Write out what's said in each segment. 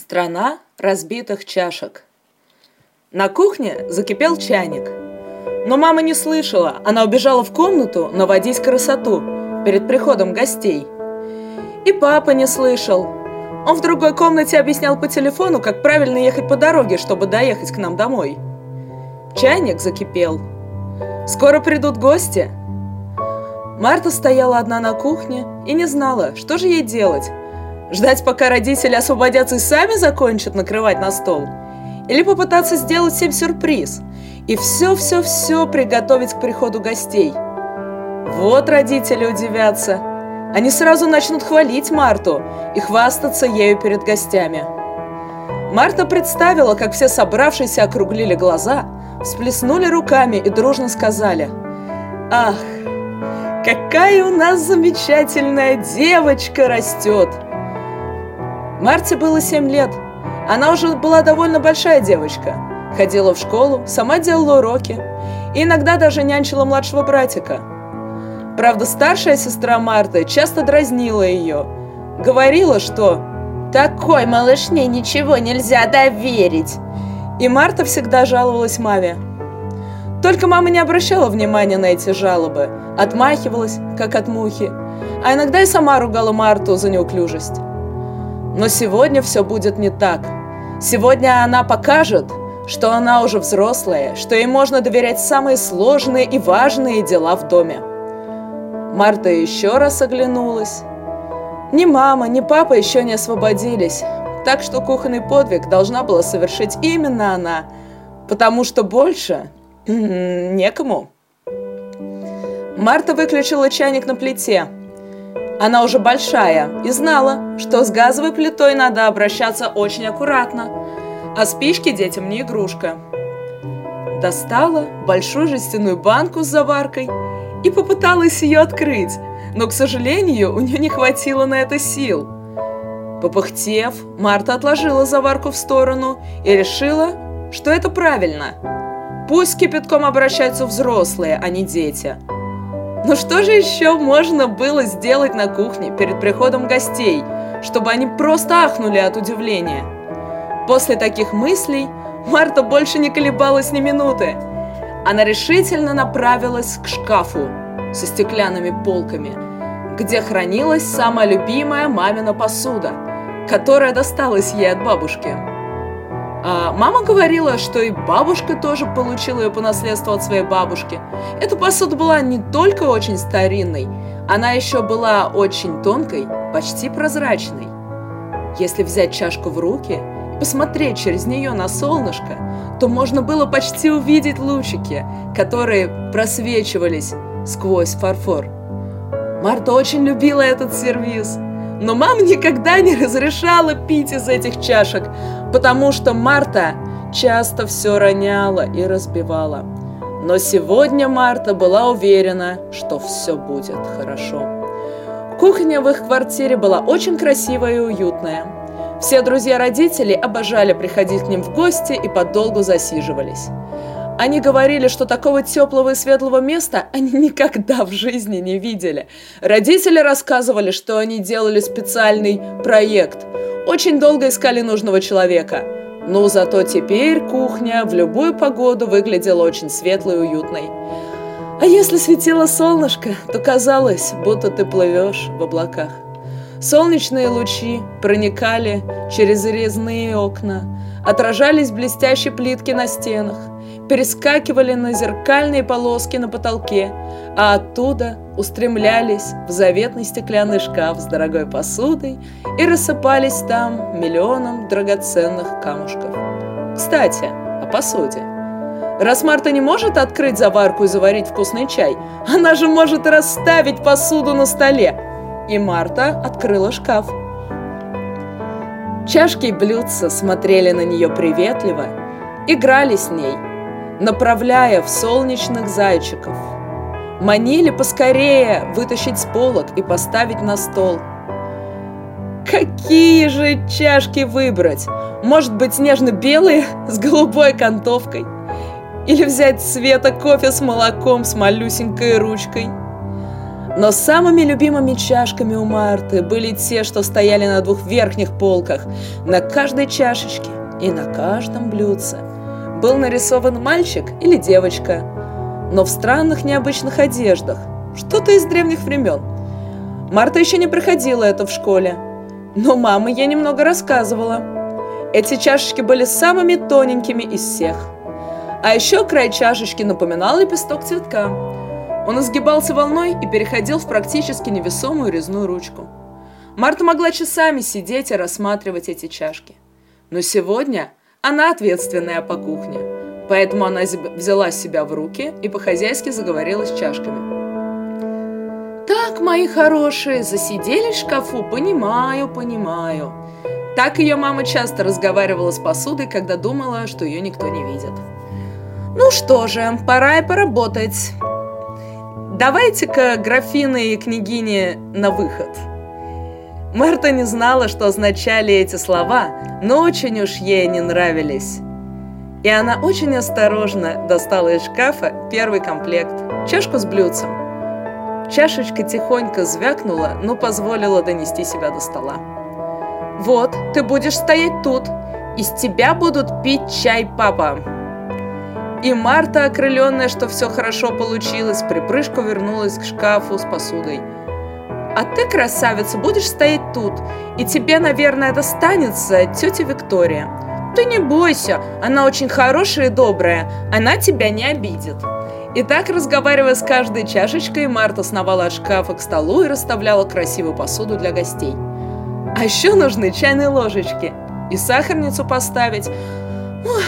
Страна разбитых чашек. На кухне закипел чайник. Но мама не слышала, она убежала в комнату наводить красоту перед приходом гостей. И папа не слышал. Он в другой комнате объяснял по телефону, как правильно ехать по дороге, чтобы доехать к нам домой. Чайник закипел. Скоро придут гости. Марта стояла одна на кухне и не знала, что же ей делать. Ждать, пока родители освободятся и сами закончат накрывать на стол? Или попытаться сделать всем сюрприз и все-все-все приготовить к приходу гостей? Вот родители удивятся. Они сразу начнут хвалить Марту и хвастаться ею перед гостями. Марта представила, как все собравшиеся округлили глаза, всплеснули руками и дружно сказали «Ах, какая у нас замечательная девочка растет!» Марте было 7 лет. Она уже была довольно большая девочка. Ходила в школу, сама делала уроки и иногда даже нянчила младшего братика. Правда, старшая сестра Марты часто дразнила ее. Говорила, что «такой малышне ничего нельзя доверить». И Марта всегда жаловалась маме. Только мама не обращала внимания на эти жалобы, отмахивалась, как от мухи, а иногда и сама ругала Марту за неуклюжесть. Но сегодня все будет не так. Сегодня она покажет, что она уже взрослая, что ей можно доверять самые сложные и важные дела в доме. Марта еще раз оглянулась. Ни мама, ни папа еще не освободились, так что кухонный подвиг должна была совершить именно она, потому что больше некому. Марта выключила чайник на плите – она уже большая и знала, что с газовой плитой надо обращаться очень аккуратно, а спички детям не игрушка. Достала большую жестяную банку с заваркой и попыталась ее открыть, но, к сожалению, у нее не хватило на это сил. Попыхтев, Марта отложила заварку в сторону и решила, что это правильно. Пусть кипятком обращаются взрослые, а не дети – но что же еще можно было сделать на кухне перед приходом гостей, чтобы они просто ахнули от удивления? После таких мыслей Марта больше не колебалась ни минуты. Она решительно направилась к шкафу со стеклянными полками, где хранилась самая любимая мамина посуда, которая досталась ей от бабушки. А мама говорила, что и бабушка тоже получила ее по наследству от своей бабушки. Эта посуда была не только очень старинной, она еще была очень тонкой, почти прозрачной. Если взять чашку в руки и посмотреть через нее на солнышко, то можно было почти увидеть лучики, которые просвечивались сквозь фарфор. Марта очень любила этот сервиз – но мама никогда не разрешала пить из этих чашек, потому что Марта часто все роняла и разбивала. Но сегодня Марта была уверена, что все будет хорошо. Кухня в их квартире была очень красивая и уютная. Все друзья родителей обожали приходить к ним в гости и подолгу засиживались. Они говорили, что такого теплого и светлого места они никогда в жизни не видели. Родители рассказывали, что они делали специальный проект. Очень долго искали нужного человека. Но зато теперь кухня в любую погоду выглядела очень светлой и уютной. А если светило солнышко, то казалось, будто ты плывешь в облаках. Солнечные лучи проникали через резные окна, отражались блестящие плитки на стенах – перескакивали на зеркальные полоски на потолке, а оттуда устремлялись в заветный стеклянный шкаф с дорогой посудой и рассыпались там миллионом драгоценных камушков. Кстати, о посуде. Раз Марта не может открыть заварку и заварить вкусный чай, она же может расставить посуду на столе. И Марта открыла шкаф. Чашки и блюдца смотрели на нее приветливо, играли с ней – направляя в солнечных зайчиков. Манили поскорее вытащить с полок и поставить на стол. Какие же чашки выбрать? Может быть, нежно-белые с голубой окантовкой? Или взять цвета кофе с молоком с малюсенькой ручкой? Но самыми любимыми чашками у Марты были те, что стояли на двух верхних полках. На каждой чашечке и на каждом блюдце был нарисован мальчик или девочка, но в странных необычных одеждах, что-то из древних времен. Марта еще не проходила это в школе, но мама ей немного рассказывала. Эти чашечки были самыми тоненькими из всех. А еще край чашечки напоминал лепесток цветка. Он изгибался волной и переходил в практически невесомую резную ручку. Марта могла часами сидеть и рассматривать эти чашки. Но сегодня она ответственная по кухне, поэтому она взяла себя в руки и по-хозяйски заговорила с чашками. «Так, мои хорошие, засиделись в шкафу, понимаю, понимаю». Так ее мама часто разговаривала с посудой, когда думала, что ее никто не видит. «Ну что же, пора и поработать. Давайте-ка графины и княгини на выход». Марта не знала, что означали эти слова, но очень уж ей не нравились. И она очень осторожно достала из шкафа первый комплект – чашку с блюдцем. Чашечка тихонько звякнула, но позволила донести себя до стола. «Вот, ты будешь стоять тут. Из тебя будут пить чай, папа!» И Марта, окрыленная, что все хорошо получилось, припрыжку вернулась к шкафу с посудой. «А ты, красавица, будешь стоять тут, и тебе, наверное, достанется тетя Виктория. Ты не бойся, она очень хорошая и добрая, она тебя не обидит». И так, разговаривая с каждой чашечкой, Марта сновала от шкафа к столу и расставляла красивую посуду для гостей. А еще нужны чайные ложечки и сахарницу поставить.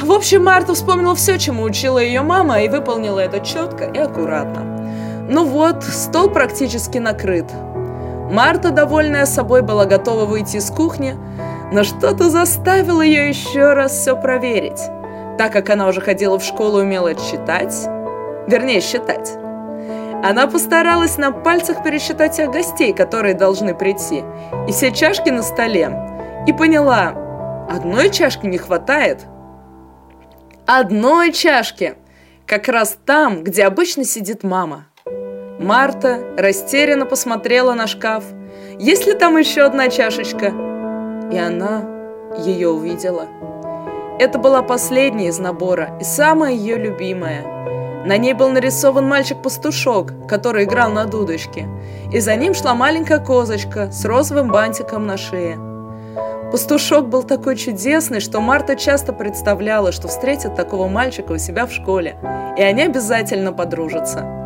В общем, Марта вспомнила все, чему учила ее мама, и выполнила это четко и аккуратно. Ну вот, стол практически накрыт. Марта, довольная собой, была готова выйти из кухни, но что-то заставило ее еще раз все проверить. Так как она уже ходила в школу и умела читать, Вернее, считать. Она постаралась на пальцах пересчитать тех гостей, которые должны прийти, и все чашки на столе, и поняла, одной чашки не хватает. Одной чашки! Как раз там, где обычно сидит мама. Марта растерянно посмотрела на шкаф. Есть ли там еще одна чашечка? И она ее увидела. Это была последняя из набора и самая ее любимая – на ней был нарисован мальчик-пастушок, который играл на дудочке, и за ним шла маленькая козочка с розовым бантиком на шее. Пастушок был такой чудесный, что Марта часто представляла, что встретит такого мальчика у себя в школе, и они обязательно подружатся.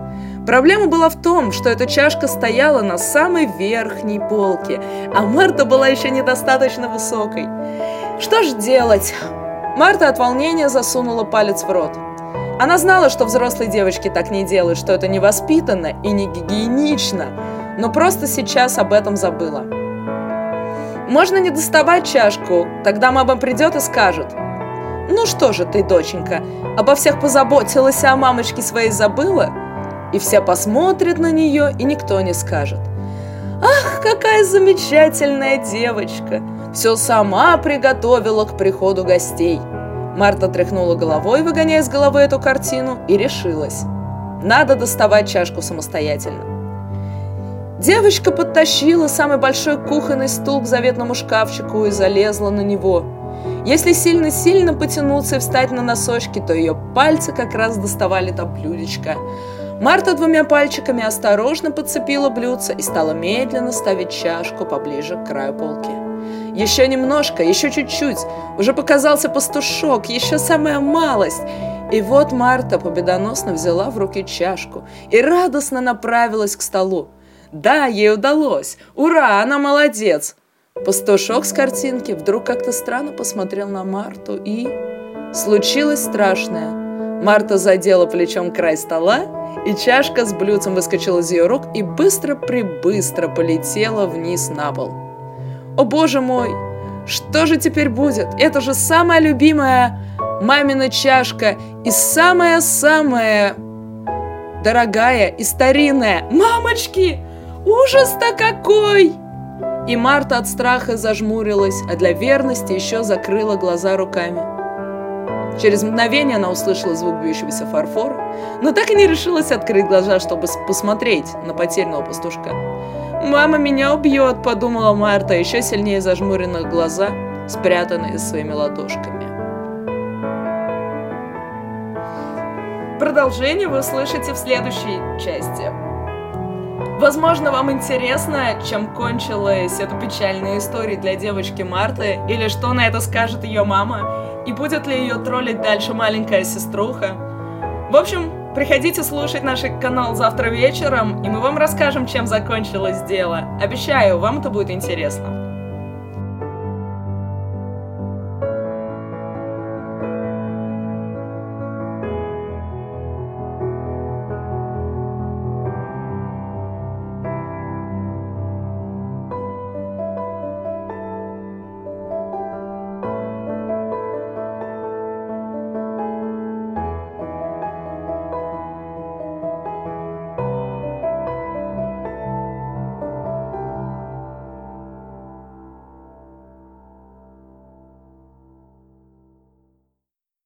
Проблема была в том, что эта чашка стояла на самой верхней полке, а Марта была еще недостаточно высокой. Что ж делать? Марта от волнения засунула палец в рот. Она знала, что взрослые девочки так не делают, что это невоспитанно и не гигиенично, но просто сейчас об этом забыла. Можно не доставать чашку, тогда мама придет и скажет. «Ну что же ты, доченька, обо всех позаботилась, а о мамочке своей забыла?» И все посмотрят на нее, и никто не скажет. «Ах, какая замечательная девочка! Все сама приготовила к приходу гостей!» Марта тряхнула головой, выгоняя из головы эту картину, и решилась. Надо доставать чашку самостоятельно. Девочка подтащила самый большой кухонный стул к заветному шкафчику и залезла на него. Если сильно-сильно потянуться и встать на носочки, то ее пальцы как раз доставали там блюдечко. Марта двумя пальчиками осторожно подцепила блюдце и стала медленно ставить чашку поближе к краю полки. Еще немножко, еще чуть-чуть. Уже показался пастушок, еще самая малость. И вот Марта победоносно взяла в руки чашку и радостно направилась к столу. Да, ей удалось. Ура, она молодец. Пастушок с картинки вдруг как-то странно посмотрел на Марту и... Случилось страшное. Марта задела плечом край стола, и чашка с блюдцем выскочила из ее рук и быстро-прибыстро полетела вниз на пол. О боже мой! Что же теперь будет? Это же самая любимая мамина чашка и самая-самая дорогая и старинная. Мамочки! Ужас-то какой! И Марта от страха зажмурилась, а для верности еще закрыла глаза руками. Через мгновение она услышала звук бьющегося фарфора, но так и не решилась открыть глаза, чтобы посмотреть на потерянного пастушка. «Мама меня убьет», — подумала Марта, еще сильнее зажмуренных глаза, спрятанные своими ладошками. Продолжение вы услышите в следующей части. Возможно, вам интересно, чем кончилась эта печальная история для девочки Марты, или что на это скажет ее мама, и будет ли ее троллить дальше маленькая сеструха. В общем, приходите слушать наш канал завтра вечером, и мы вам расскажем, чем закончилось дело. Обещаю, вам это будет интересно.